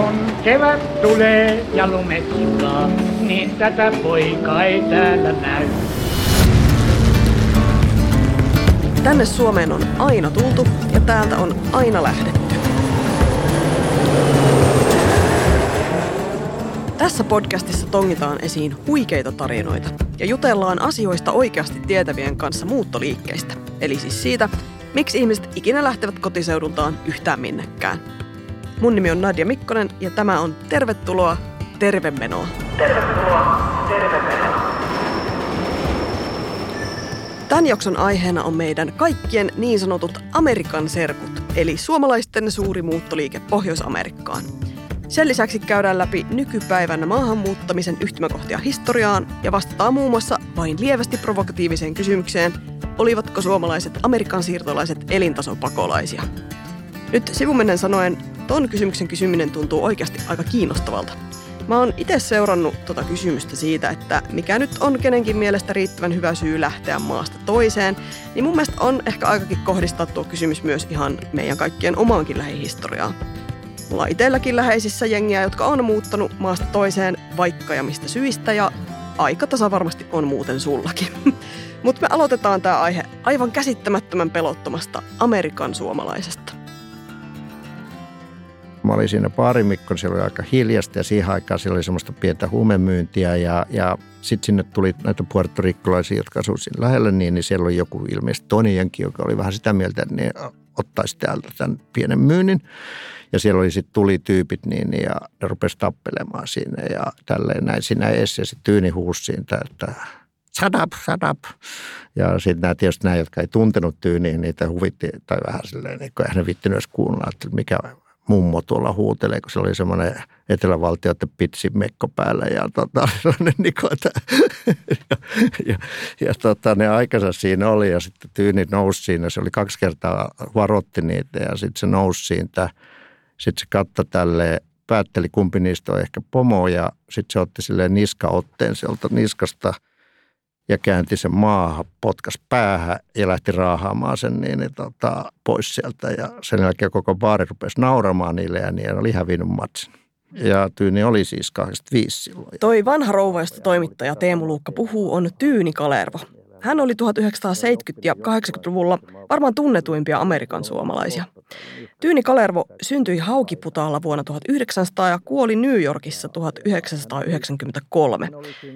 Kun kevät tulee ja lumet sulaa, niin tätä poikaa ei täällä näy. Tänne Suomeen on aina tultu ja täältä on aina lähdetty. Tässä podcastissa tongitaan esiin huikeita tarinoita ja jutellaan asioista oikeasti tietävien kanssa muuttoliikkeistä. Eli siis siitä, miksi ihmiset ikinä lähtevät kotiseudultaan yhtään minnekään. Mun nimi on Nadia Mikkonen ja tämä on Tervetuloa Tervemenoa. Tervetuloa Tervemenoa. Tämän jakson aiheena on meidän kaikkien niin sanotut Amerikan serkut, eli suomalaisten suuri muuttoliike Pohjois-Amerikkaan. Sen lisäksi käydään läpi nykypäivän maahanmuuttamisen yhtymäkohtia historiaan ja vastataan muun muassa vain lievästi provokatiiviseen kysymykseen, olivatko suomalaiset Amerikan siirtolaiset elintasopakolaisia. Nyt sivumennen sanoen, ton kysymyksen kysyminen tuntuu oikeasti aika kiinnostavalta. Mä oon itse seurannut tuota kysymystä siitä, että mikä nyt on kenenkin mielestä riittävän hyvä syy lähteä maasta toiseen, niin mun mielestä on ehkä aikakin kohdistaa tuo kysymys myös ihan meidän kaikkien omaankin lähihistoriaan. Mulla on itselläkin läheisissä jengiä, jotka on muuttanut maasta toiseen vaikka ja mistä syistä ja aika tasa varmasti on muuten sullakin. Mutta me aloitetaan tämä aihe aivan käsittämättömän pelottomasta Amerikan suomalaisesta. Mä olin siinä baarimikko, siellä oli aika hiljasta ja siihen aikaan siellä oli semmoista pientä huumemyyntiä ja, ja sitten sinne tuli näitä puertorikkolaisia, jotka asuivat siinä lähellä, niin, niin siellä oli joku ilmeisesti toinen jenki, joka oli vähän sitä mieltä, että ne ottaisi täältä tämän pienen myynnin. Ja siellä oli sitten tulityypit niin, ja ne rupesi tappelemaan siinä ja tälleen näin siinä ees ja sitten Tyyni huusi siitä, että shut up, shut up. Ja sitten nämä tietysti nämä, jotka ei tuntenut Tyyniä, niitä huvitti tai vähän silleen, niin eihän ne vittinyt edes kuunnella, että mikä mummo tuolla huutelee, kun se oli semmoinen etelävaltioiden pitsi mekko päällä ja tota, niin kuin, että, ja, ja, ja tota, ne aikansa siinä oli ja sitten tyyni nousi siinä. Se oli kaksi kertaa varotti niitä ja sitten se nousi siitä. Sitten se katsoi tälle päätteli kumpi niistä on ehkä pomo ja sitten se otti silleen niskaotteen sieltä niskasta – ja käänti sen maahan, potkas päähän ja lähti raahaamaan sen niin, niin tota, pois sieltä. Ja sen jälkeen koko baari rupesi nauramaan niille ja niin oli hävinnyt matsin. Ja Tyyni oli siis 85 silloin. Toi vanha rouva, josta toimittaja Teemu Luukka puhuu, on Tyyni Kalervo. Hän oli 1970- ja 80-luvulla varmaan tunnetuimpia Amerikan suomalaisia. Tyyni Kalervo syntyi Haukiputaalla vuonna 1900 ja kuoli New Yorkissa 1993.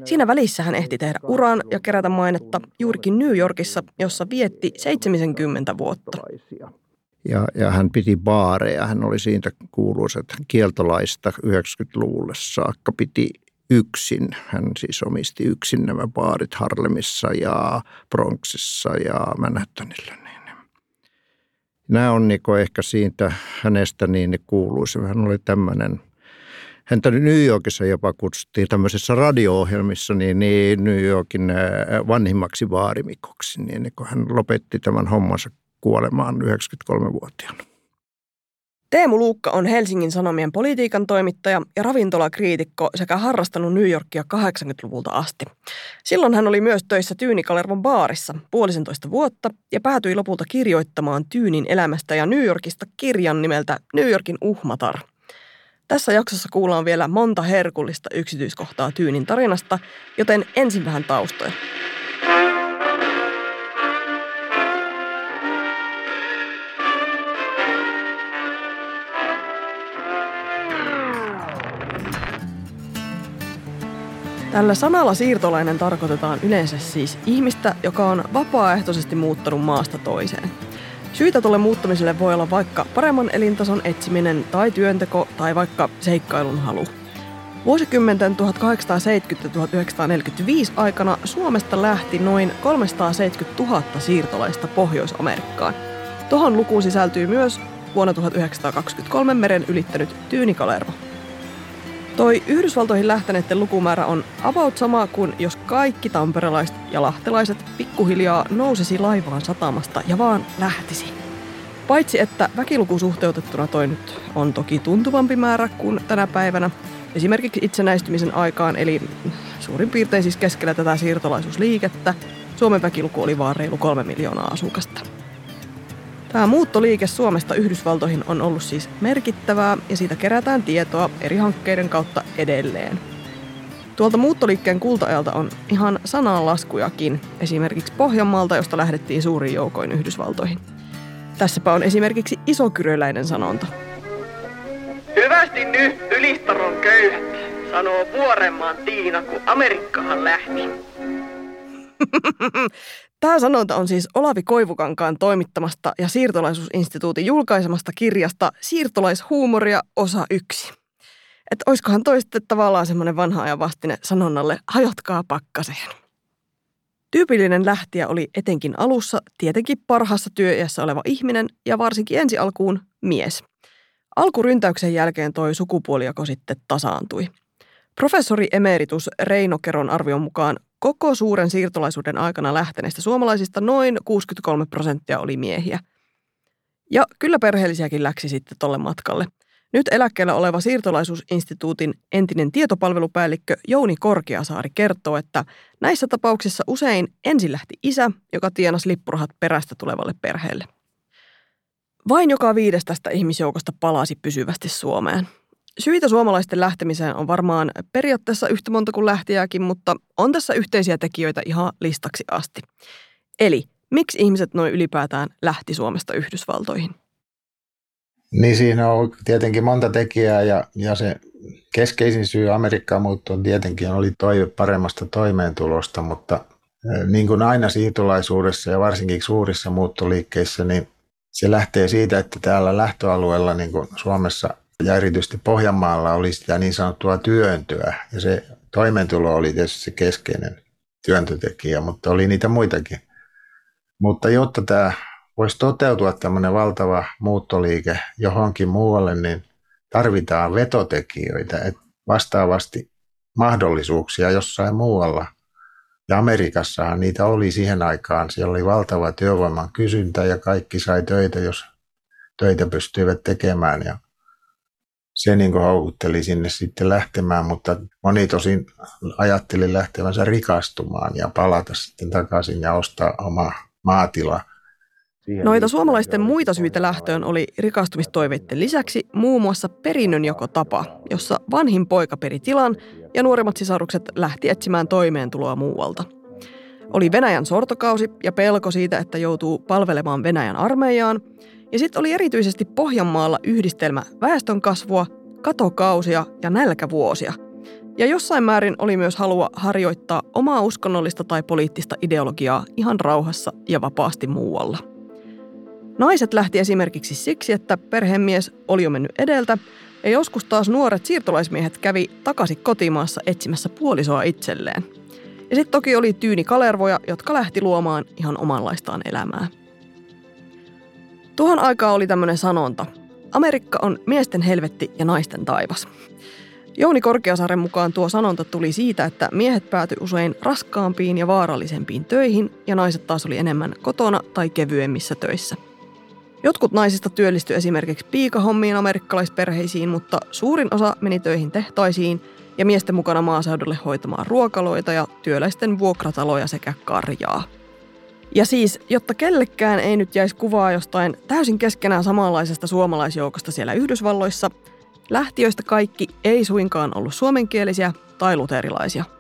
Siinä välissä hän ehti tehdä uran ja kerätä mainetta juurikin New Yorkissa, jossa vietti 70 vuotta. Ja, ja hän piti baareja. Hän oli siitä kuuluisat kieltolaista 90-luvulle saakka piti yksin. Hän siis omisti yksin nämä baarit Harlemissa ja Bronxissa ja Manhattanilla. Nämä on niin ehkä siitä hänestä niin kuuluisi. Hän oli tämmöinen, häntä New Yorkissa jopa kutsuttiin tämmöisissä radio-ohjelmissa niin, niin New Yorkin äh, vanhimmaksi vaarimikoksi, niin, niin kun hän lopetti tämän hommansa kuolemaan 93-vuotiaana. Teemu Luukka on Helsingin Sanomien politiikan toimittaja ja ravintolakriitikko sekä harrastanut New Yorkia 80-luvulta asti. Silloin hän oli myös töissä Tyynikalervon baarissa puolisentoista vuotta ja päätyi lopulta kirjoittamaan Tyynin elämästä ja New Yorkista kirjan nimeltä New Yorkin uhmatar. Tässä jaksossa kuullaan vielä monta herkullista yksityiskohtaa Tyynin tarinasta, joten ensin vähän taustoja. Tällä sanalla siirtolainen tarkoitetaan yleensä siis ihmistä, joka on vapaaehtoisesti muuttanut maasta toiseen. Syitä tuolle muuttamiselle voi olla vaikka paremman elintason etsiminen tai työnteko tai vaikka seikkailun halu. Vuosikymmenten 1870-1945 aikana Suomesta lähti noin 370 000 siirtolaista Pohjois-Amerikkaan. Tuohon lukuun sisältyy myös vuonna 1923 meren ylittänyt Tyyni Kalervo. Toi Yhdysvaltoihin lähteneiden lukumäärä on about sama kuin jos kaikki tamperelaiset ja lahtelaiset pikkuhiljaa nousisi laivaan satamasta ja vaan lähtisi. Paitsi että väkiluku suhteutettuna toi nyt on toki tuntuvampi määrä kuin tänä päivänä, esimerkiksi itsenäistymisen aikaan, eli suurin piirtein siis keskellä tätä siirtolaisuusliikettä, Suomen väkiluku oli vaan reilu kolme miljoonaa asukasta. Tämä muuttoliike Suomesta Yhdysvaltoihin on ollut siis merkittävää ja siitä kerätään tietoa eri hankkeiden kautta edelleen. Tuolta muuttoliikkeen kultaajalta on ihan sananlaskujakin, esimerkiksi Pohjanmaalta, josta lähdettiin suurin joukoin Yhdysvaltoihin. Tässäpä on esimerkiksi isokyröläinen sanonta. Hyvästi nyt ylistaron köyhät, sanoo Vuorenmaan Tiina, kun Amerikkahan lähti. Tämä sanonta on siis Olavi Koivukankaan toimittamasta ja Siirtolaisuusinstituutin julkaisemasta kirjasta Siirtolaishuumoria osa yksi. Että olisikohan toi sitten tavallaan semmoinen vanha ajan vastine sanonnalle hajotkaa pakkaseen. Tyypillinen lähtiä oli etenkin alussa tietenkin parhaassa työiässä oleva ihminen ja varsinkin ensi alkuun mies. Alkuryntäyksen jälkeen toi sukupuoliako sitten tasaantui. Professori emeritus Reino Keron arvion mukaan koko suuren siirtolaisuuden aikana lähteneistä suomalaisista noin 63 prosenttia oli miehiä. Ja kyllä perheellisiäkin läksi sitten tolle matkalle. Nyt eläkkeellä oleva siirtolaisuusinstituutin entinen tietopalvelupäällikkö Jouni Korkeasaari kertoo, että näissä tapauksissa usein ensin lähti isä, joka tienasi lippurahat perästä tulevalle perheelle. Vain joka viides tästä ihmisjoukosta palasi pysyvästi Suomeen. Syitä suomalaisten lähtemiseen on varmaan periaatteessa yhtä monta kuin lähtiäkin, mutta on tässä yhteisiä tekijöitä ihan listaksi asti. Eli miksi ihmiset noin ylipäätään lähti Suomesta Yhdysvaltoihin? Niin siinä on tietenkin monta tekijää ja, ja se keskeisin syy Amerikkaan muuttoon tietenkin oli toive paremmasta toimeentulosta, mutta niin kuin aina siirtolaisuudessa ja varsinkin suurissa muuttoliikkeissä, niin se lähtee siitä, että täällä lähtöalueella niin kuin Suomessa ja erityisesti Pohjanmaalla oli sitä niin sanottua työntöä ja se toimeentulo oli tietysti se keskeinen työntötekijä, mutta oli niitä muitakin. Mutta jotta tämä voisi toteutua tämmöinen valtava muuttoliike johonkin muualle, niin tarvitaan vetotekijöitä, että vastaavasti mahdollisuuksia jossain muualla. Ja Amerikassahan niitä oli siihen aikaan. Siellä oli valtava työvoiman kysyntä ja kaikki sai töitä, jos töitä pystyivät tekemään. Ja se niin houkutteli sinne sitten lähtemään, mutta moni tosin ajatteli lähtevänsä rikastumaan ja palata sitten takaisin ja ostaa oma maatila – Noita suomalaisten muita syitä lähtöön oli rikastumistoiveiden lisäksi muun muassa perinnönjakotapa, jossa vanhin poika peri tilan ja nuoremmat sisarukset lähti etsimään toimeentuloa muualta. Oli Venäjän sortokausi ja pelko siitä, että joutuu palvelemaan Venäjän armeijaan. Ja sitten oli erityisesti Pohjanmaalla yhdistelmä väestönkasvua, katokausia ja nälkävuosia. Ja jossain määrin oli myös halua harjoittaa omaa uskonnollista tai poliittista ideologiaa ihan rauhassa ja vapaasti muualla. Naiset lähti esimerkiksi siksi, että perhemies oli jo mennyt edeltä, ja joskus taas nuoret siirtolaismiehet kävi takaisin kotimaassa etsimässä puolisoa itselleen. Ja sitten toki oli tyyni kalervoja, jotka lähti luomaan ihan omanlaistaan elämää. Tuohon aikaa oli tämmöinen sanonta. Amerikka on miesten helvetti ja naisten taivas. Jouni Korkeasaaren mukaan tuo sanonta tuli siitä, että miehet päätyi usein raskaampiin ja vaarallisempiin töihin ja naiset taas oli enemmän kotona tai kevyemmissä töissä – Jotkut naisista työllistyi esimerkiksi piikahommiin amerikkalaisperheisiin, mutta suurin osa meni töihin tehtaisiin ja miesten mukana maaseudulle hoitamaan ruokaloita ja työläisten vuokrataloja sekä karjaa. Ja siis, jotta kellekään ei nyt jäisi kuvaa jostain täysin keskenään samanlaisesta suomalaisjoukosta siellä Yhdysvalloissa, lähtiöistä kaikki ei suinkaan ollut suomenkielisiä tai luterilaisia –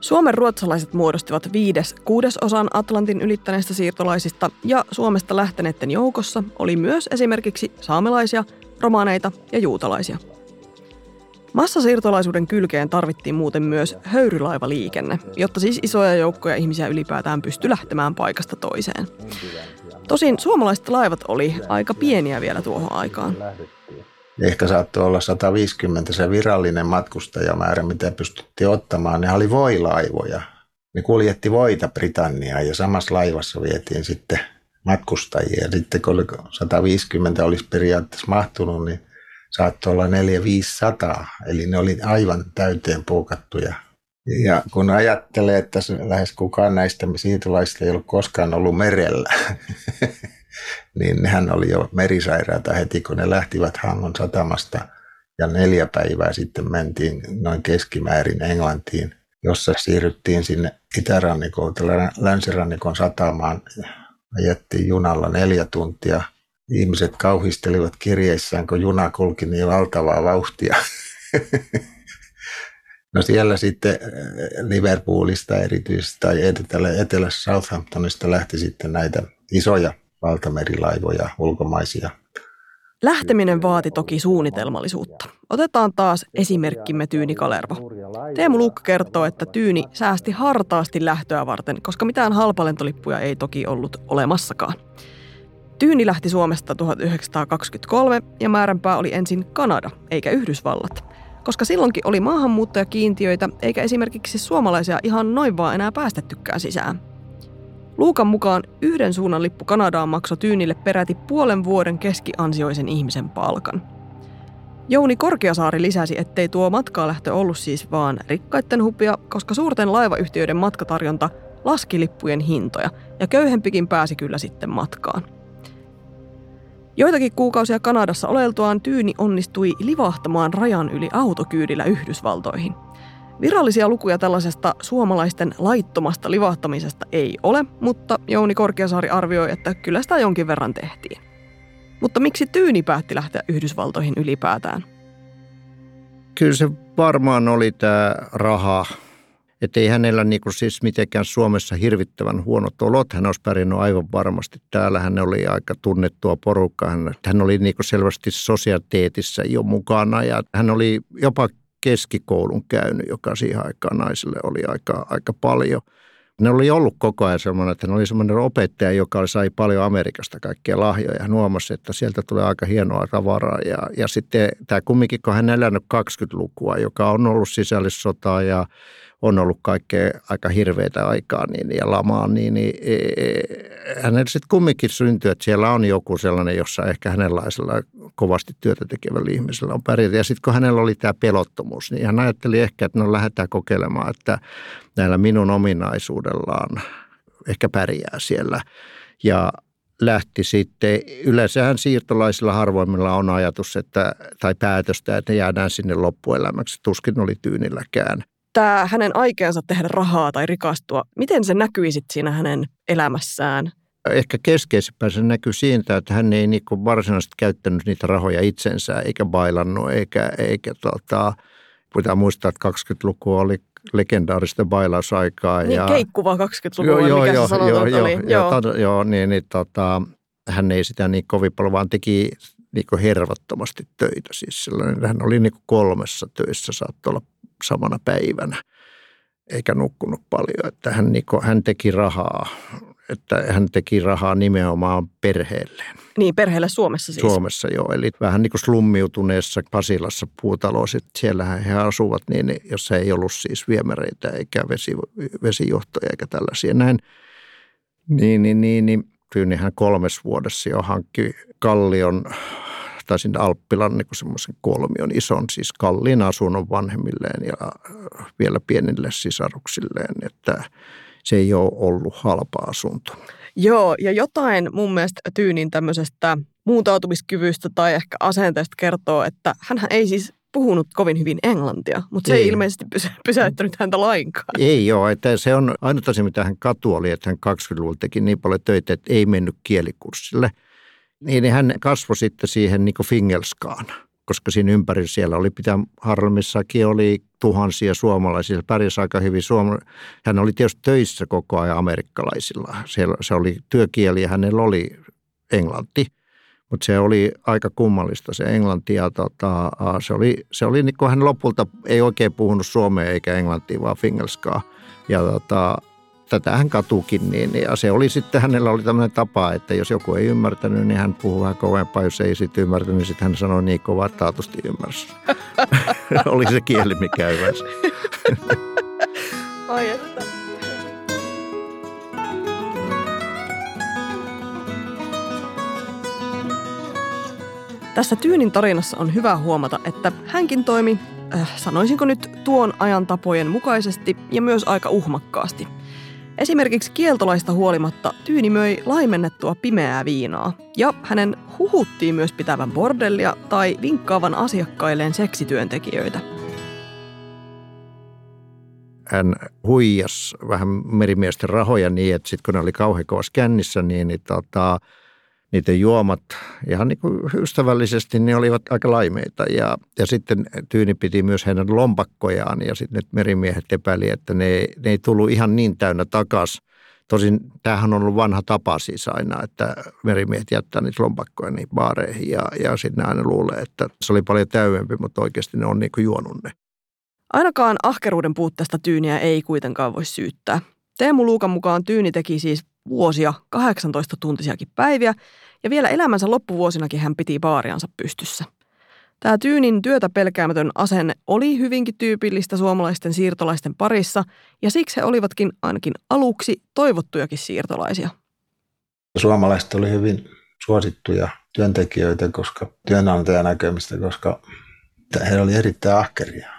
Suomen ruotsalaiset muodostivat viides kuudesosan Atlantin ylittäneistä siirtolaisista ja Suomesta lähteneiden joukossa oli myös esimerkiksi saamelaisia, romaaneita ja juutalaisia. Massasiirtolaisuuden kylkeen tarvittiin muuten myös höyrylaivaliikenne, jotta siis isoja joukkoja ihmisiä ylipäätään pystyi lähtemään paikasta toiseen. Tosin suomalaiset laivat oli aika pieniä vielä tuohon aikaan ehkä saattoi olla 150 se virallinen matkustajamäärä, mitä pystyttiin ottamaan. Ne oli voilaivoja. Ne kuljetti voita Britanniaan ja samassa laivassa vietiin sitten matkustajia. Sitten kun 150 olisi periaatteessa mahtunut, niin saattoi olla 400 eli ne oli aivan täyteen puukattuja. Ja kun ajattelee, että lähes kukaan näistä siirtolaisista ei ollut koskaan ollut merellä, niin nehän oli jo merisairaata heti, kun ne lähtivät Hangon satamasta. Ja neljä päivää sitten mentiin noin keskimäärin Englantiin, jossa siirryttiin sinne itärannikolta länsirannikon satamaan Ajettiin junalla neljä tuntia. Ihmiset kauhistelivat kirjeissään, kun juna kulki niin valtavaa vauhtia. No siellä sitten äh, Liverpoolista erityisesti tai etelä Southamptonista lähti sitten näitä isoja valtamerilaivoja, ulkomaisia. Lähteminen vaati toki suunnitelmallisuutta. Otetaan taas esimerkkimme Tyyni Kalervo. Teemu Luukka kertoo, että Tyyni säästi hartaasti lähtöä varten, koska mitään halpalentolippuja ei toki ollut olemassakaan. Tyyni lähti Suomesta 1923 ja määränpää oli ensin Kanada, eikä Yhdysvallat – koska silloinkin oli maahanmuuttajakiintiöitä, eikä esimerkiksi suomalaisia ihan noin vaan enää päästettykään sisään. Luukan mukaan yhden suunnan lippu Kanadaan maksoi Tyynille peräti puolen vuoden keskiansioisen ihmisen palkan. Jouni Korkeasaari lisäsi, ettei tuo matkalähtö ollut siis vaan rikkaitten hupia, koska suurten laivayhtiöiden matkatarjonta laski lippujen hintoja, ja köyhempikin pääsi kyllä sitten matkaan. Joitakin kuukausia Kanadassa oleltuaan Tyyni onnistui livahtamaan rajan yli autokyydillä Yhdysvaltoihin. Virallisia lukuja tällaisesta suomalaisten laittomasta livahtamisesta ei ole, mutta Jouni Korkeasaari arvioi, että kyllä sitä jonkin verran tehtiin. Mutta miksi Tyyni päätti lähteä Yhdysvaltoihin ylipäätään? Kyllä se varmaan oli tämä raha että ei hänellä niin kuin siis mitenkään Suomessa hirvittävän huonot olot. Hän olisi pärjännyt aivan varmasti. Täällä hän oli aika tunnettua porukkaa. Hän, hän oli niin kuin selvästi sosiaaliteetissä jo mukana ja hän oli jopa keskikoulun käynyt, joka siihen aikaan naisille oli aika, aika paljon. Ne oli ollut koko ajan sellainen, että hän oli sellainen opettaja, joka sai paljon Amerikasta kaikkia lahjoja. Hän huomasi, että sieltä tulee aika hienoa tavaraa. Ja, ja sitten tämä kumminkin, kun hän elänyt 20-lukua, joka on ollut sisällissotaa ja on ollut kaikkea aika hirveitä aikaa niin, ja lamaa, niin, niin e, e, hänellä sitten kumminkin syntyy, että siellä on joku sellainen, jossa ehkä hänenlaisella kovasti työtä tekevällä ihmisellä on pärjätä. Ja sitten kun hänellä oli tämä pelottomuus, niin hän ajatteli ehkä, että no lähdetään kokeilemaan, että näillä minun ominaisuudellaan ehkä pärjää siellä. Ja lähti sitten, yleensähän siirtolaisilla harvoimmilla on ajatus että, tai päätöstä, että jäädään sinne loppuelämäksi. Tuskin oli tyynilläkään tämä hänen aikeensa tehdä rahaa tai rikastua, miten se näkyi sitten siinä hänen elämässään? Ehkä keskeisempää se näkyy siitä, että hän ei niinku varsinaisesti käyttänyt niitä rahoja itsensä, eikä bailannut, eikä, eikä tota, pitää muistaa, että 20-luku oli legendaarista bailausaikaa. Niin, ja, keikkuva 20-lukua, joo, mikä joo, joo, joo, oli. Joo, joo. joo niin, niin tota, hän ei sitä niin kovin paljon, vaan teki niin hervottomasti töitä. Siis sellainen, hän oli niin kolmessa töissä, saattoi olla samana päivänä, eikä nukkunut paljon. Että hän, niin kuin, hän teki rahaa, että hän teki rahaa nimenomaan perheelleen. Niin, perheelle Suomessa siis? Suomessa joo, eli vähän niin kuin slummiutuneessa Pasilassa puutaloissa, siellähän he asuvat, niin jossa ei ollut siis viemäreitä eikä vesi, vesijohtoja eikä tällaisia näin. Niin, niin, niin, niin Tyynihän kolmes vuodessa jo hankki Kallion tai sinne Alppilan niin semmoisen kolmion ison, siis kalliin asunnon vanhemmilleen ja äh, vielä pienille sisaruksilleen, että se ei ole ollut halpa asunto. Joo, ja jotain mun mielestä Tyynin tämmöisestä muuntautumiskyvystä tai ehkä asenteesta kertoo, että hän ei siis puhunut kovin hyvin englantia, mutta se ei, ei ilmeisesti pysä, pysäyttänyt häntä lainkaan. Ei joo, että se on ainut asia, mitä hän katu oli, että hän 20-luvulla teki niin paljon töitä, että ei mennyt kielikurssille – niin, niin hän kasvoi sitten siihen niin kuin Fingelskaan, koska siinä ympärillä siellä oli, pitää Harlemissakin oli tuhansia suomalaisia, pärjäsi aika hyvin. Suoma- hän oli tietysti töissä koko ajan amerikkalaisilla. Siellä, se oli työkieli ja hänellä oli englanti, mutta se oli aika kummallista se englanti ja tota, se oli, se oli niin kuin hän lopulta ei oikein puhunut suomea eikä englantia, vaan fingelskaa. Ja tota, tätä hän katukin, niin, ja se oli sitten, hänellä oli tämmöinen tapa, että jos joku ei ymmärtänyt, niin hän puhuu vähän kovempaa, jos ei sitten ymmärtänyt, niin sitten hän sanoi niin kovaa, että taatusti ymmärsi. oli se kieli, mikä hyvänsä. Ai että. Tässä Tyynin tarinassa on hyvä huomata, että hänkin toimi, äh, sanoisinko nyt tuon ajan tapojen mukaisesti ja myös aika uhmakkaasti – Esimerkiksi kieltolaista huolimatta Tyyni möi laimennettua pimeää viinaa, ja hänen huhuttiin myös pitävän bordellia tai vinkkaavan asiakkailleen seksityöntekijöitä. hän huijas vähän merimiesten rahoja niin, että sitten kun ne oli kauhean kovassa kännissä, niin, niin tota, niiden juomat ihan niin kuin ystävällisesti ne olivat aika laimeita. Ja, ja sitten Tyyni piti myös heidän lompakkojaan ja sitten merimiehet epäili, että ne, ne ei tullut ihan niin täynnä takaisin. Tosin tämähän on ollut vanha tapa siis aina, että merimiehet jättää niitä lompakkoja niihin baareihin ja, ja sitten aina luulee, että se oli paljon täyempi, mutta oikeasti ne on niin kuin juonut ne. Ainakaan ahkeruuden puutteesta Tyyniä ei kuitenkaan voi syyttää. Teemu Luukan mukaan Tyyni teki siis vuosia 18-tuntisiakin päiviä ja vielä elämänsä loppuvuosinakin hän piti baariansa pystyssä. Tämä Tyynin työtä pelkäämätön asenne oli hyvinkin tyypillistä suomalaisten siirtolaisten parissa ja siksi he olivatkin ainakin aluksi toivottujakin siirtolaisia. Suomalaiset oli hyvin suosittuja työntekijöitä, koska työnantajan näkemistä, koska he oli erittäin ahkeria.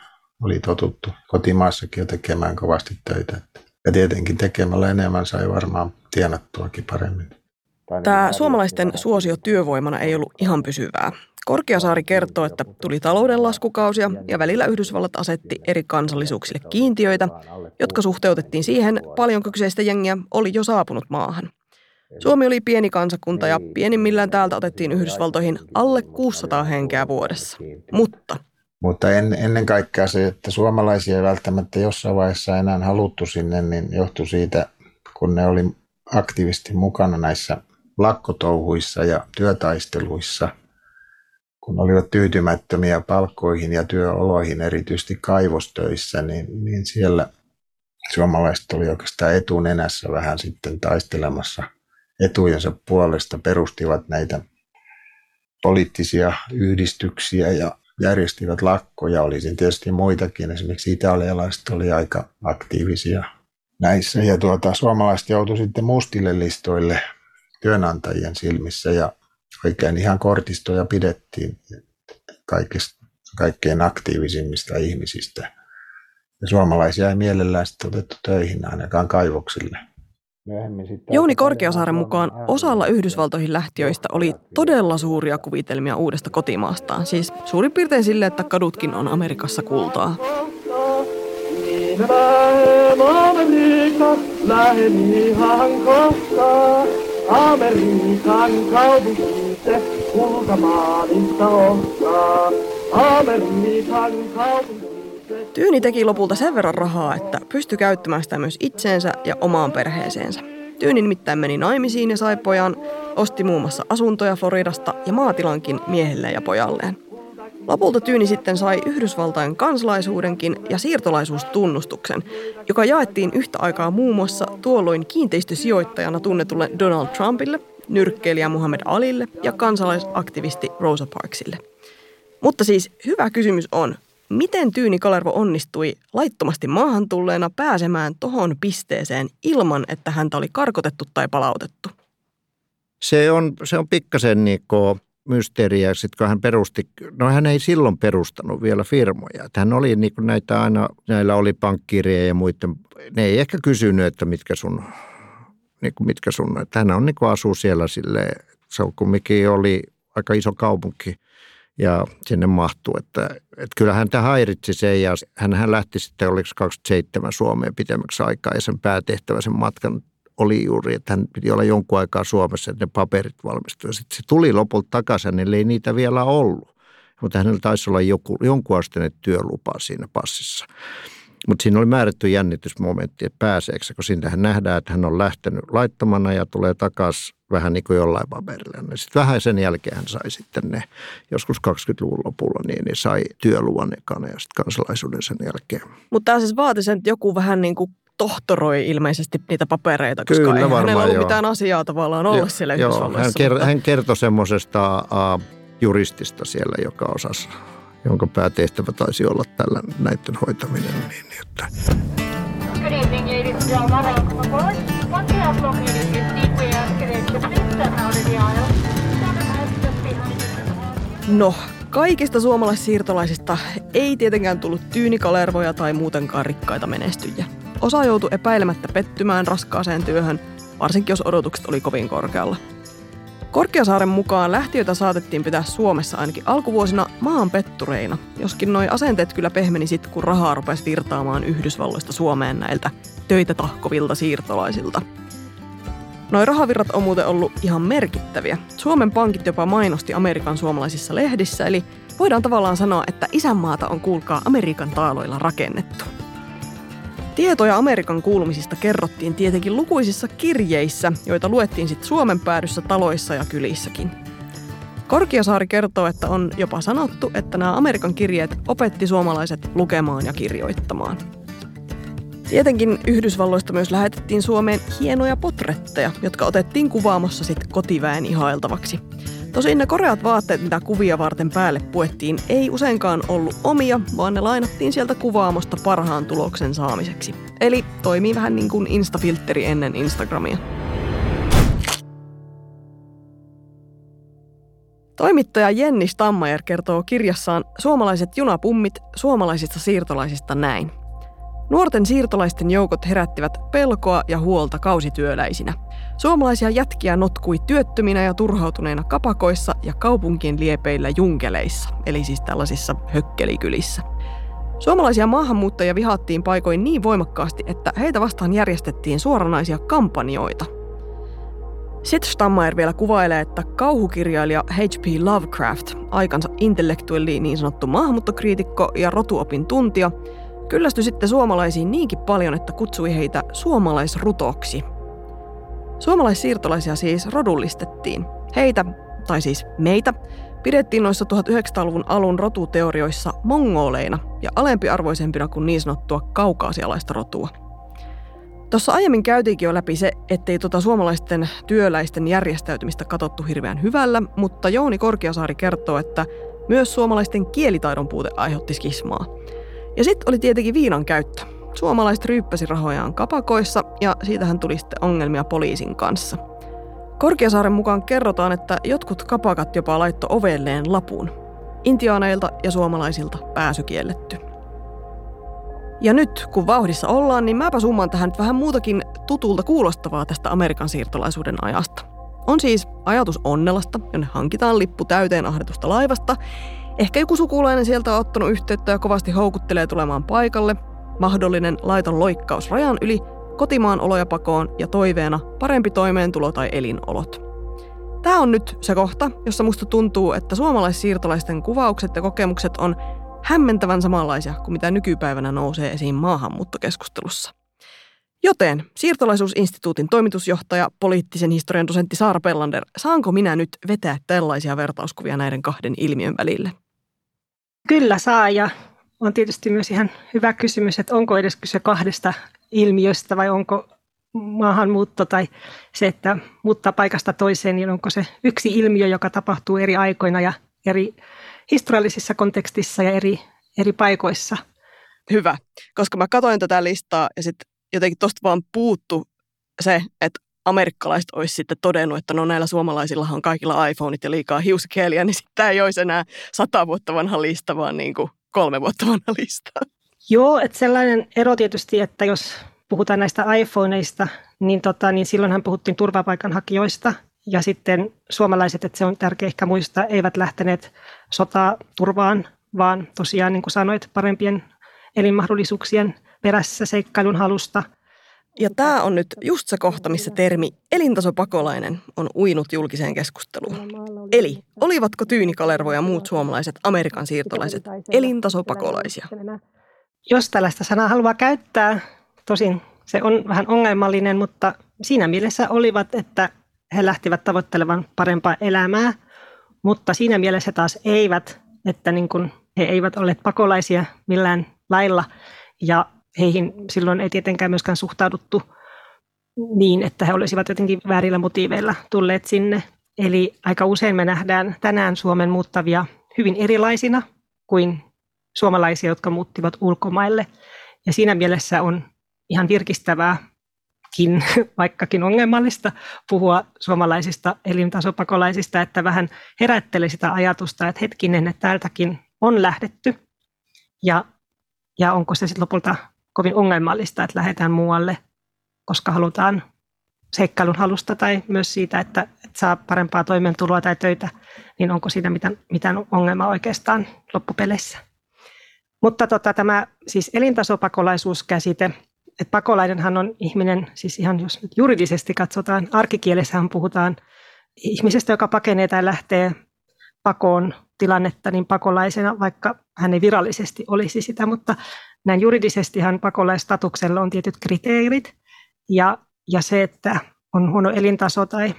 Oli totuttu kotimaassakin jo tekemään kovasti töitä. Ja tietenkin tekemällä enemmän sai varmaan tienattuakin paremmin. Tämä suomalaisten suosio työvoimana ei ollut ihan pysyvää. Korkeasaari kertoo, että tuli talouden laskukausia ja välillä Yhdysvallat asetti eri kansallisuuksille kiintiöitä, jotka suhteutettiin siihen, paljonko kyseistä jengiä oli jo saapunut maahan. Suomi oli pieni kansakunta ja pienimmillään täältä otettiin Yhdysvaltoihin alle 600 henkeä vuodessa. Mutta mutta en, ennen kaikkea se, että suomalaisia ei välttämättä jossain vaiheessa enää haluttu sinne, niin johtui siitä, kun ne oli aktiivisesti mukana näissä lakkotouhuissa ja työtaisteluissa, kun olivat tyytymättömiä palkkoihin ja työoloihin, erityisesti kaivostöissä, niin, niin siellä suomalaiset oli oikeastaan etunenässä vähän sitten taistelemassa etujensa puolesta, perustivat näitä poliittisia yhdistyksiä ja järjestivät lakkoja. Olisi tietysti muitakin, esimerkiksi italialaiset oli aika aktiivisia näissä. Ja tuota, suomalaiset joutui sitten mustille listoille työnantajien silmissä ja oikein ihan kortistoja pidettiin kaikista, kaikkein aktiivisimmista ihmisistä. Ja suomalaisia ei mielellään sitten otettu töihin ainakaan kaivoksille. Jouni Korkeasaaren mukaan osalla Yhdysvaltoihin lähtiöistä oli todella suuria kuvitelmia uudesta kotimaastaan. Siis suurin piirtein sille, että kadutkin on Amerikassa kultaa. Amerikan kaupunki se kultamaalista. Amerikan kaupunki Tyyni teki lopulta sen verran rahaa, että pystyi käyttämään sitä myös itseensä ja omaan perheeseensä. Tyyni nimittäin meni naimisiin ja sai pojan, osti muun muassa asuntoja Floridasta ja maatilankin miehelle ja pojalleen. Lopulta Tyyni sitten sai Yhdysvaltain kansalaisuudenkin ja siirtolaisuustunnustuksen, joka jaettiin yhtä aikaa muun muassa tuolloin kiinteistösijoittajana tunnetulle Donald Trumpille, nyrkkeilijä Muhammad Alille ja kansalaisaktivisti Rosa Parksille. Mutta siis hyvä kysymys on, Miten Tyyni Kalervo onnistui laittomasti maahan tulleena pääsemään tohon pisteeseen ilman, että häntä oli karkotettu tai palautettu? Se on, se on pikkasen niin mysteeriä, sitten hän perusti, no hän ei silloin perustanut vielä firmoja. Että hän oli niin näitä aina, näillä oli pankkiirien ja muiden, ne ei ehkä kysynyt, että mitkä sun, niin kuin mitkä sun, että hän on niin kuin asuu siellä sille, se on kumminkin oli aika iso kaupunki – ja sinne mahtuu. Että, että kyllä häntä hairitsi se ja hän, hän lähti sitten, oliko 27 Suomeen pitemmäksi aikaa ja sen päätehtävä sen matkan oli juuri, että hän piti olla jonkun aikaa Suomessa, että ne paperit valmistuivat. Sitten se tuli lopulta takaisin, niin ei niitä vielä ollut. Mutta hänellä taisi olla joku, jonkun asteinen työlupa siinä passissa. Mutta siinä oli määrätty jännitysmomentti, että pääseekö, kun siinähän nähdään, että hän on lähtenyt laittomana ja tulee takaisin vähän niin kuin jollain paperilla. Sitten vähän sen jälkeen hän sai sitten ne, joskus 20-luvun lopulla, niin, niin sai työluvan ekana ja sitten kansalaisuuden sen jälkeen. Mutta tämä siis vaati sen, että joku vähän niin kuin tohtoroi ilmeisesti niitä papereita, koska Kyllä, ei varmaan, hänellä ollut joo. mitään asiaa tavallaan olla jo, siellä joo, hän, ker- hän kertoi semmoisesta uh, juristista siellä, joka osasi jonka päätehtävä taisi olla tällä näiden hoitaminen. Niin, niin että... Good evening, ladies and gentlemen. Once you have located your seat, we ask that you please step out of the aisle. No, kaikista suomalaissiirtolaisista ei tietenkään tullut tyynikalervoja tai muutenkaan rikkaita menestyjiä. Osa joutui epäilemättä pettymään raskaaseen työhön, varsinkin jos odotukset oli kovin korkealla. Korkeasaaren mukaan lähtiöitä saatettiin pitää Suomessa ainakin alkuvuosina maanpettureina, joskin noi asenteet kyllä pehmeni sitten, kun rahaa rupesi virtaamaan Yhdysvalloista Suomeen näiltä töitä tahkovilta siirtolaisilta. Noi rahavirrat on muuten ollut ihan merkittäviä. Suomen pankit jopa mainosti Amerikan suomalaisissa lehdissä, eli voidaan tavallaan sanoa, että isänmaata on kuulkaa Amerikan taaloilla rakennettu. Tietoja Amerikan kuulumisista kerrottiin tietenkin lukuisissa kirjeissä, joita luettiin sitten Suomen päädyssä taloissa ja kylissäkin. Korkeasaari kertoo, että on jopa sanottu, että nämä Amerikan kirjeet opetti suomalaiset lukemaan ja kirjoittamaan. Tietenkin Yhdysvalloista myös lähetettiin Suomeen hienoja potretteja, jotka otettiin kuvaamossa sitten kotiväen ihailtavaksi – Tosin ne koreat vaatteet, mitä kuvia varten päälle puettiin, ei useinkaan ollut omia, vaan ne lainattiin sieltä kuvaamosta parhaan tuloksen saamiseksi. Eli toimii vähän niin kuin Instafiltteri ennen Instagramia. Toimittaja Jenni Stammajer kertoo kirjassaan Suomalaiset junapummit suomalaisista siirtolaisista näin. Nuorten siirtolaisten joukot herättivät pelkoa ja huolta kausityöläisinä – Suomalaisia jätkiä notkui työttöminä ja turhautuneina kapakoissa ja kaupunkien liepeillä junkeleissa, eli siis tällaisissa hökkelikylissä. Suomalaisia maahanmuuttajia vihattiin paikoin niin voimakkaasti, että heitä vastaan järjestettiin suoranaisia kampanjoita. Sitten Stammayer vielä kuvailee, että kauhukirjailija H.P. Lovecraft, aikansa intellektuelli niin sanottu maahanmuuttokriitikko ja rotuopin tuntija, kyllästyi sitten suomalaisiin niinkin paljon, että kutsui heitä suomalaisrutoksi – Suomalaissiirtolaisia siis rodullistettiin. Heitä, tai siis meitä, pidettiin noissa 1900-luvun alun rotuteorioissa mongoleina ja alempiarvoisempina kuin niin sanottua kaukaasialaista rotua. Tuossa aiemmin käytiinkin jo läpi se, ettei tuota suomalaisten työläisten järjestäytymistä katsottu hirveän hyvällä, mutta Jouni Korkeasaari kertoo, että myös suomalaisten kielitaidon puute aiheutti skismaa. Ja sitten oli tietenkin viinan käyttö. Suomalaiset ryyppäsi rahojaan kapakoissa ja siitähän tuli sitten ongelmia poliisin kanssa. Korkeasaaren mukaan kerrotaan, että jotkut kapakat jopa laitto ovelleen lapun. Intiaaneilta ja suomalaisilta pääsy kielletty. Ja nyt, kun vauhdissa ollaan, niin mäpä summaan tähän vähän muutakin tutulta kuulostavaa tästä Amerikan siirtolaisuuden ajasta. On siis ajatus Onnelasta, jonne hankitaan lippu täyteen ahdetusta laivasta. Ehkä joku sukulainen sieltä on ottanut yhteyttä ja kovasti houkuttelee tulemaan paikalle, mahdollinen laiton loikkaus rajan yli, kotimaan oloja pakoon ja toiveena parempi toimeentulo tai elinolot. Tämä on nyt se kohta, jossa musta tuntuu, että suomalaissiirtolaisten kuvaukset ja kokemukset on hämmentävän samanlaisia kuin mitä nykypäivänä nousee esiin maahanmuuttokeskustelussa. Joten siirtolaisuusinstituutin toimitusjohtaja, poliittisen historian dosentti Saara Pellander, saanko minä nyt vetää tällaisia vertauskuvia näiden kahden ilmiön välille? Kyllä saa ja on tietysti myös ihan hyvä kysymys, että onko edes kyse kahdesta ilmiöstä vai onko maahanmuutto tai se, että muuttaa paikasta toiseen, niin onko se yksi ilmiö, joka tapahtuu eri aikoina ja eri historiallisissa kontekstissa ja eri, eri paikoissa. Hyvä, koska mä katsoin tätä listaa ja sitten jotenkin tuosta vaan puuttu se, että amerikkalaiset olisi sitten todennut, että no näillä suomalaisilla on kaikilla iPhoneit ja liikaa hiuskeliä, niin sitten tämä ei olisi enää sata vuotta vanha lista, vaan niin kuin kolme vuotta vanha lista. Joo, että sellainen ero tietysti, että jos puhutaan näistä iPhoneista, niin, tota, niin silloinhan puhuttiin turvapaikanhakijoista ja sitten suomalaiset, että se on tärkeää ehkä muistaa, eivät lähteneet sotaa turvaan, vaan tosiaan niin kuin sanoit, parempien elinmahdollisuuksien perässä seikkailun halusta – ja tämä on nyt just se kohta, missä termi elintasopakolainen on uinut julkiseen keskusteluun. Eli olivatko Tyyni Kalervo ja muut suomalaiset Amerikan siirtolaiset elintasopakolaisia? Jos tällaista sanaa haluaa käyttää, tosin se on vähän ongelmallinen, mutta siinä mielessä olivat, että he lähtivät tavoittelevan parempaa elämää, mutta siinä mielessä taas eivät, että niin kuin he eivät olleet pakolaisia millään lailla ja heihin silloin ei tietenkään myöskään suhtauduttu niin, että he olisivat jotenkin väärillä motiiveilla tulleet sinne. Eli aika usein me nähdään tänään Suomen muuttavia hyvin erilaisina kuin suomalaisia, jotka muuttivat ulkomaille. Ja siinä mielessä on ihan virkistävääkin, vaikkakin ongelmallista, puhua suomalaisista elintasopakolaisista, että vähän herätteli sitä ajatusta, että hetkinen, että täältäkin on lähdetty. Ja, ja onko se sitten lopulta kovin ongelmallista, että lähdetään muualle, koska halutaan seikkailun halusta tai myös siitä, että, että saa parempaa toimeentuloa tai töitä, niin onko siinä mitään, mitään ongelmaa oikeastaan loppupeleissä. Mutta tota, tämä siis elintasopakolaisuuskäsite, että pakolainenhan on ihminen, siis ihan jos nyt juridisesti katsotaan, arkikielessähän puhutaan ihmisestä, joka pakenee tai lähtee pakoon tilannetta niin pakolaisena, vaikka hän ei virallisesti olisi sitä, mutta näin juridisestihan pakolaistatuksella on tietyt kriteerit ja, ja se, että on huono elintaso tai,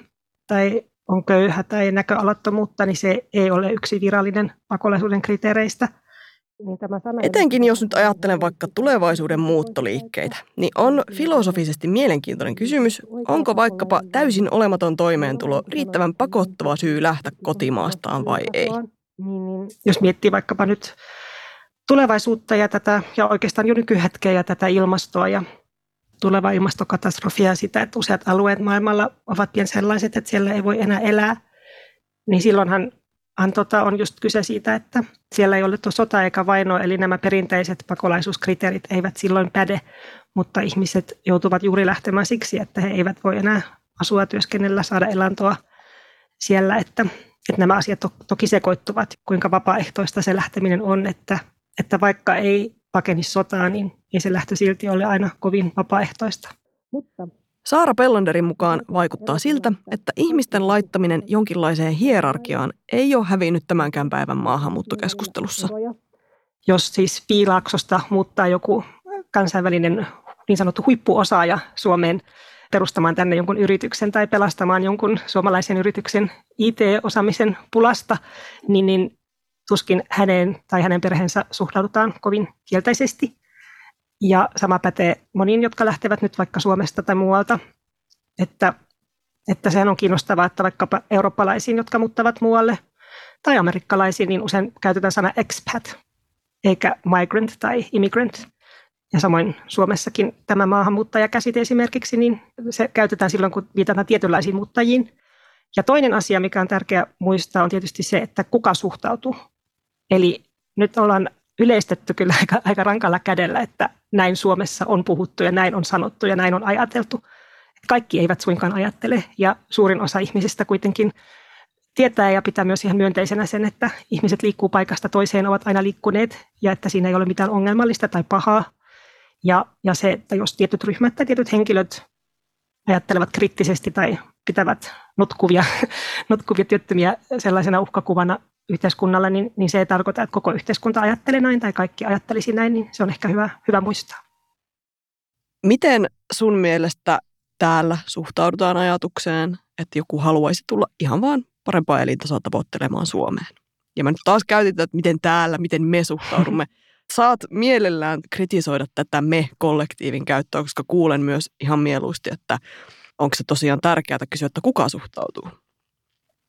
tai on köyhä tai näköalattomuutta, niin se ei ole yksi virallinen pakolaisuuden kriteereistä – niin tämä sana Etenkin jos nyt ajattelen vaikka tulevaisuuden muuttoliikkeitä, niin on filosofisesti mielenkiintoinen kysymys, onko vaikkapa täysin olematon toimeentulo riittävän pakottava syy lähteä kotimaastaan vai ei? Niin, niin. Jos miettii vaikkapa nyt tulevaisuutta ja tätä, ja oikeastaan jo nykyhetkeä ja tätä ilmastoa ja tulevaa ilmastokatastrofia ja sitä, että useat alueet maailmalla ovat pian sellaiset, että siellä ei voi enää elää, niin silloinhan tota, on just kyse siitä, että siellä ei ole sota eikä vaino, eli nämä perinteiset pakolaisuuskriteerit eivät silloin päde, mutta ihmiset joutuvat juuri lähtemään siksi, että he eivät voi enää asua, työskennellä, saada elantoa siellä, että, että nämä asiat to, toki sekoittuvat, kuinka vapaaehtoista se lähteminen on, että, että vaikka ei pakeni sotaa, niin ei se lähtö silti ole aina kovin vapaaehtoista. Mutta Saara Pellanderin mukaan vaikuttaa siltä, että ihmisten laittaminen jonkinlaiseen hierarkiaan ei ole hävinnyt tämänkään päivän maahanmuuttokeskustelussa. Jos siis Piilaaksosta muuttaa joku kansainvälinen niin sanottu huippuosaaja Suomeen perustamaan tänne jonkun yrityksen tai pelastamaan jonkun suomalaisen yrityksen IT-osaamisen pulasta, niin, niin tuskin häneen tai hänen perheensä suhtaudutaan kovin kielteisesti. Ja sama pätee moniin, jotka lähtevät nyt vaikka Suomesta tai muualta, että, että sehän on kiinnostavaa, että vaikkapa eurooppalaisiin, jotka muuttavat muualle, tai amerikkalaisiin, niin usein käytetään sana expat, eikä migrant tai immigrant. Ja samoin Suomessakin tämä maahanmuuttajakäsite esimerkiksi, niin se käytetään silloin, kun viitataan tietynlaisiin muuttajiin. Ja toinen asia, mikä on tärkeää muistaa, on tietysti se, että kuka suhtautuu. Eli nyt ollaan yleistetty kyllä aika, aika rankalla kädellä, että näin Suomessa on puhuttu ja näin on sanottu ja näin on ajateltu. Kaikki eivät suinkaan ajattele ja suurin osa ihmisistä kuitenkin tietää ja pitää myös ihan myönteisenä sen, että ihmiset liikkuu paikasta toiseen, ovat aina liikkuneet ja että siinä ei ole mitään ongelmallista tai pahaa. Ja, ja se, että jos tietyt ryhmät tai tietyt henkilöt ajattelevat kriittisesti tai pitävät notkuvia, notkuvia työttömiä sellaisena uhkakuvana yhteiskunnalle, niin, niin se ei tarkoita, että koko yhteiskunta ajattelee näin tai kaikki ajattelisi näin, niin se on ehkä hyvä, hyvä muistaa. Miten sun mielestä täällä suhtaudutaan ajatukseen, että joku haluaisi tulla ihan vaan parempaa elintasoa tavoittelemaan Suomeen? Ja mä nyt taas käytin että miten täällä, miten me suhtaudumme. Saat mielellään kritisoida tätä me-kollektiivin käyttöä, koska kuulen myös ihan mieluusti, että onko se tosiaan tärkeää kysyä, että kuka suhtautuu?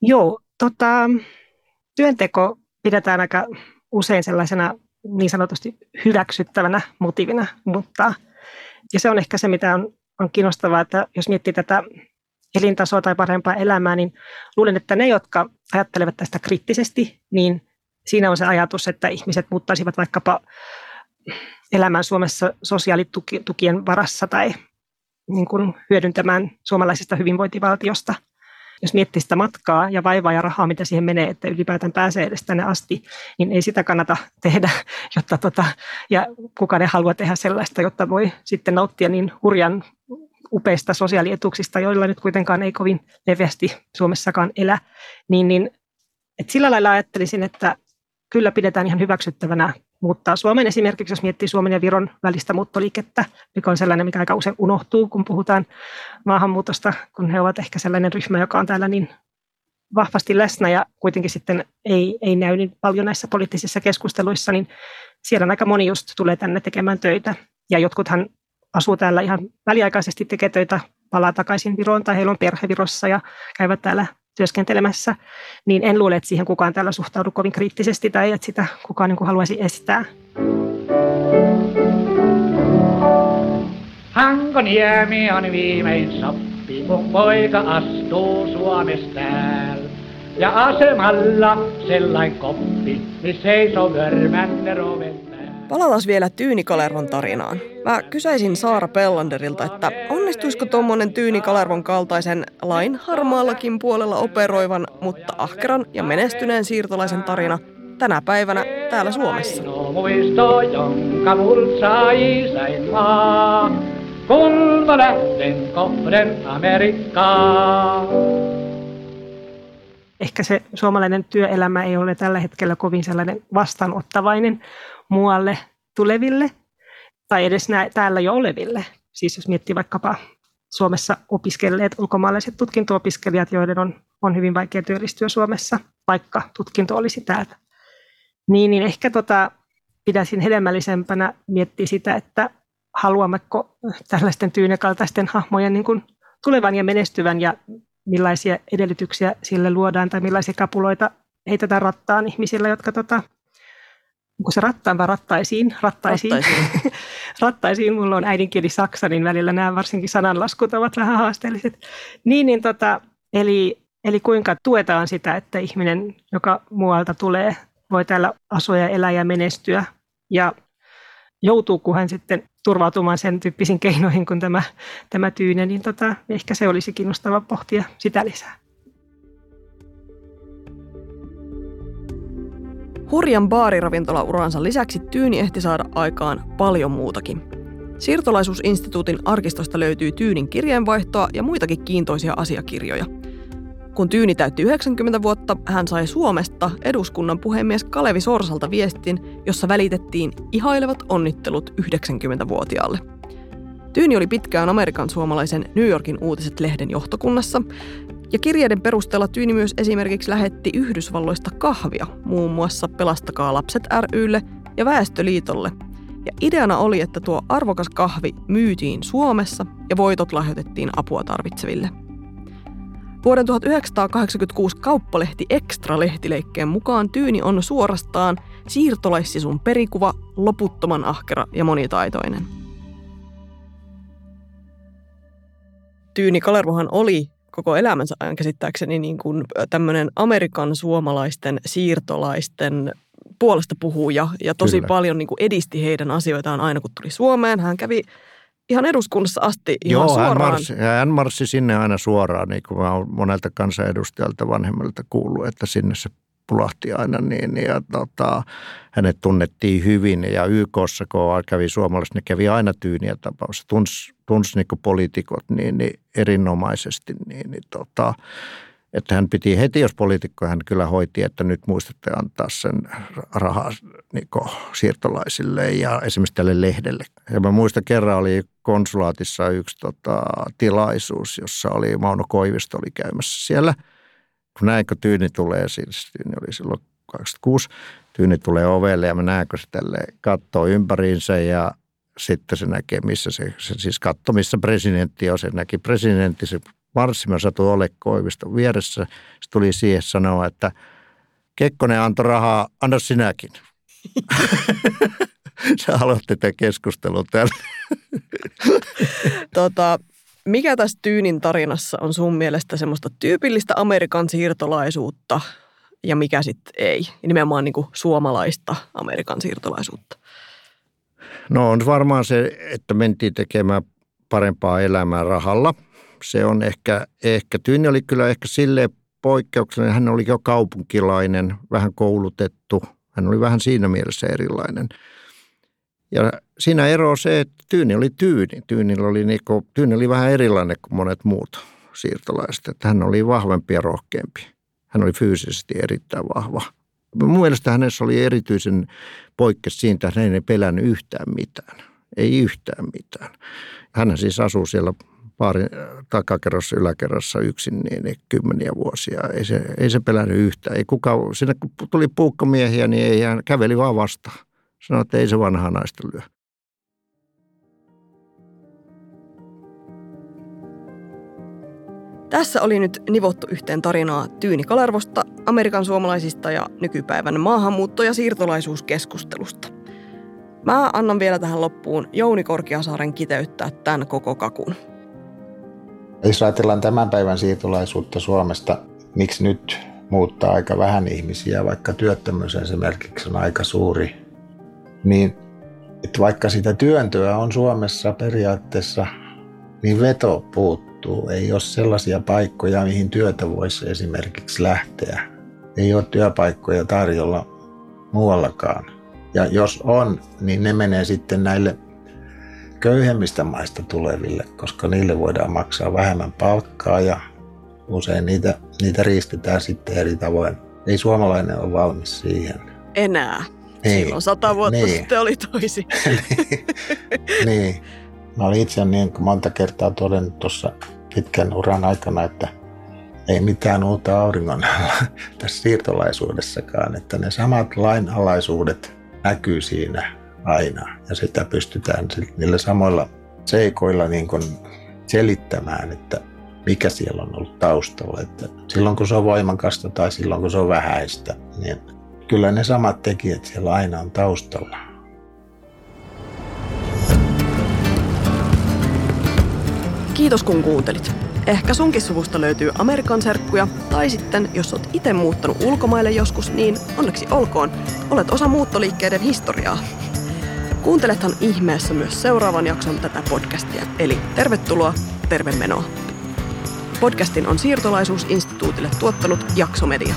Joo, tota, työnteko pidetään aika usein sellaisena niin sanotusti hyväksyttävänä motiivina, mutta ja se on ehkä se, mitä on, on kiinnostavaa, että jos miettii tätä elintasoa tai parempaa elämää, niin luulen, että ne, jotka ajattelevat tästä kriittisesti, niin siinä on se ajatus, että ihmiset muuttaisivat vaikkapa elämään Suomessa sosiaalitukien varassa tai niin kuin hyödyntämään suomalaisesta hyvinvointivaltiosta – jos miettii sitä matkaa ja vaivaa ja rahaa, mitä siihen menee, että ylipäätään pääsee edes tänne asti, niin ei sitä kannata tehdä, jotta tota, ja kukaan ei halua tehdä sellaista, jotta voi sitten nauttia niin hurjan upeista sosiaalietuuksista, joilla nyt kuitenkaan ei kovin leveästi Suomessakaan elä, niin, niin että sillä lailla ajattelisin, että kyllä pidetään ihan hyväksyttävänä muuttaa Suomen. Esimerkiksi jos miettii Suomen ja Viron välistä muuttoliikettä, mikä on sellainen, mikä aika usein unohtuu, kun puhutaan maahanmuutosta, kun he ovat ehkä sellainen ryhmä, joka on täällä niin vahvasti läsnä ja kuitenkin sitten ei, ei näy niin paljon näissä poliittisissa keskusteluissa, niin siellä aika moni just tulee tänne tekemään töitä. Ja jotkuthan asuu täällä ihan väliaikaisesti, tekee töitä, palaa takaisin Viroon tai heillä on perhe Virossa ja käyvät täällä työskentelemässä, niin en luule, että siihen kukaan täällä suhtaudu kovin kriittisesti tai että sitä kukaan niin kuin haluaisi estää. Hankoniemi on viimein soppi, kun poika astuu Suomesta täällä. Ja asemalla sellainen koppi, missä seisoo Vörmänner Palataan vielä Tyyni Kalervon tarinaan. Mä kysäisin Saara Pellanderilta, että on Onnistuisiko tuommoinen Tyyni Kalervon kaltaisen lain harmaallakin puolella operoivan, mutta ahkeran ja menestyneen siirtolaisen tarina tänä päivänä täällä Suomessa? muisto, jonka sai maa, kun mä lähten kohden Amerikkaa. Ehkä se suomalainen työelämä ei ole tällä hetkellä kovin sellainen vastaanottavainen muualle tuleville tai edes nää, täällä jo oleville. Siis jos miettii vaikkapa Suomessa opiskelleet ulkomaalaiset tutkinto-opiskelijat, joiden on, on hyvin vaikea työllistyä Suomessa, vaikka tutkinto olisi täältä. Niin, niin ehkä tota, pitäisin hedelmällisempänä miettiä sitä, että haluammeko tällaisten tyynekaltaisten hahmojen niin kuin tulevan ja menestyvän ja millaisia edellytyksiä sille luodaan tai millaisia kapuloita heitetään rattaan ihmisille, jotka tota, onko se rattaan vai rattaisiin? Rattaisiin. Rattaisiin. rattaisiin. Mulla on äidinkieli saksa, niin välillä nämä varsinkin sananlaskut ovat vähän haasteelliset. Niin, niin tota, eli, eli kuinka tuetaan sitä, että ihminen, joka muualta tulee, voi täällä asua ja elää ja menestyä. Ja joutuuko hän sitten turvautumaan sen tyyppisiin keinoihin kuin tämä, tämä tyyne, niin tota, ehkä se olisi kiinnostava pohtia sitä lisää. Hurjan baariravintolauransa lisäksi Tyyni ehti saada aikaan paljon muutakin. Siirtolaisuusinstituutin arkistosta löytyy Tyynin kirjeenvaihtoa ja muitakin kiintoisia asiakirjoja. Kun Tyyni täytti 90 vuotta, hän sai Suomesta eduskunnan puhemies Kalevi Sorsalta viestin, jossa välitettiin ihailevat onnittelut 90-vuotiaalle. Tyyni oli pitkään Amerikan suomalaisen New Yorkin uutiset-lehden johtokunnassa ja kirjeiden perusteella Tyyni myös esimerkiksi lähetti Yhdysvalloista kahvia muun muassa Pelastakaa lapset rylle ja Väestöliitolle. Ja ideana oli, että tuo arvokas kahvi myytiin Suomessa ja voitot lahjoitettiin apua tarvitseville. Vuoden 1986 kauppalehti Extra-lehtileikkeen mukaan Tyyni on suorastaan siirtolaissisun perikuva, loputtoman ahkera ja monitaitoinen. Tyyni Kalervohan oli koko elämänsä ajan käsittääkseni niin kuin tämmöinen Amerikan suomalaisten siirtolaisten puolesta puhuja ja tosi Kyllä. paljon niin kuin edisti heidän asioitaan aina kun tuli Suomeen. Hän kävi ihan eduskunnassa asti ihan Joo, suoraan. Hän marssi, hän marssi sinne aina suoraan, niin kuin mä olen monelta kansanedustajalta vanhemmilta kuullut, että sinne se pulahti aina niin. Ja tota, hänet tunnettiin hyvin ja YKssa, kun kävi suomalaiset, ne kävi aina tyyniä tapaus. Tunsi, tunsi niin poliitikot niin, niin erinomaisesti. Niin, niin tota, että hän piti heti, jos poliitikko hän kyllä hoiti, että nyt muistatte antaa sen rahaa niin siirtolaisille ja esimerkiksi tälle lehdelle. Ja mä muistan kerran oli konsulaatissa yksi tota, tilaisuus, jossa oli Mauno Koivisto oli käymässä siellä. Kun näinkö Tyyni tulee, siis Tyyni oli silloin 26, Tyyni tulee ovelle ja mä näenkö se tälle kattoo ympäriinsä ja sitten se näkee, missä se, se siis katto, missä presidentti on. Se näki presidentti, se marssi, mä satuin ole Koiviston vieressä. Se tuli siihen sanoa, että Kekkonen antoi rahaa, anna sinäkin. Se aloitti tämän keskustelun täällä. tota, mikä tässä Tyynin tarinassa on sun mielestä semmoista tyypillistä Amerikan siirtolaisuutta ja mikä sitten ei? Nimenomaan niin kuin suomalaista Amerikan siirtolaisuutta. No on varmaan se, että mentiin tekemään parempaa elämää rahalla. Se on ehkä, ehkä Tyyni oli kyllä ehkä silleen poikkeuksellinen. Hän oli jo kaupunkilainen, vähän koulutettu. Hän oli vähän siinä mielessä erilainen. Ja siinä ero on se, että Tyyni oli Tyyni. Tyynillä oli, niinku, tyyni oli vähän erilainen kuin monet muut siirtolaiset. Että hän oli vahvempi ja rohkeampi. Hän oli fyysisesti erittäin vahva. Mun mielestä hänessä oli erityisen poikkeus siitä, että hän ei pelännyt yhtään mitään. Ei yhtään mitään. Hän siis asuu siellä baarin takakerrossa, yläkerrassa yksin niin, niin kymmeniä vuosia. Ei se, ei se pelännyt yhtään. Ei kuka, sinne kun tuli puukkomiehiä, niin ei hän käveli vaan vastaan. Sanoi, että ei se vanhaa naista lyö. Tässä oli nyt nivottu yhteen tarinaa Tyyni Kalervosta, Amerikan suomalaisista ja nykypäivän maahanmuutto- ja siirtolaisuuskeskustelusta. Mä annan vielä tähän loppuun Jouni Korkiasaaren kiteyttää tämän koko kakun. Jos ajatellaan tämän päivän siirtolaisuutta Suomesta, miksi nyt muuttaa aika vähän ihmisiä, vaikka työttömyys esimerkiksi on aika suuri, niin että vaikka sitä työntöä on Suomessa periaatteessa niin veto puuttuu. Ei ole sellaisia paikkoja, mihin työtä voisi esimerkiksi lähteä. Ei ole työpaikkoja tarjolla muuallakaan. Ja jos on, niin ne menee sitten näille köyhemmistä maista tuleville, koska niille voidaan maksaa vähemmän palkkaa ja usein niitä, niitä riistetään sitten eri tavoin. Ei suomalainen ole valmis siihen. Enää. Niin. Silloin sata vuotta Niin. sitten oli toisin. niin. Mä olin itse niin kuin monta kertaa todennut tuossa pitkän uran aikana, että ei mitään uutta auringon alla tässä siirtolaisuudessakaan, että ne samat lainalaisuudet näkyy siinä aina ja sitä pystytään niillä samoilla seikoilla niin kuin selittämään, että mikä siellä on ollut taustalla. Että silloin kun se on voimakasta tai silloin kun se on vähäistä, niin kyllä ne samat tekijät siellä aina on taustalla. Kiitos kun kuuntelit. Ehkä sunkin suvusta löytyy Amerikan serkkuja, tai sitten jos oot itse muuttanut ulkomaille joskus, niin onneksi olkoon, olet osa muuttoliikkeiden historiaa. Kuuntelethan ihmeessä myös seuraavan jakson tätä podcastia, eli tervetuloa, terve menoa. Podcastin on Siirtolaisuusinstituutille tuottanut Jaksomedia.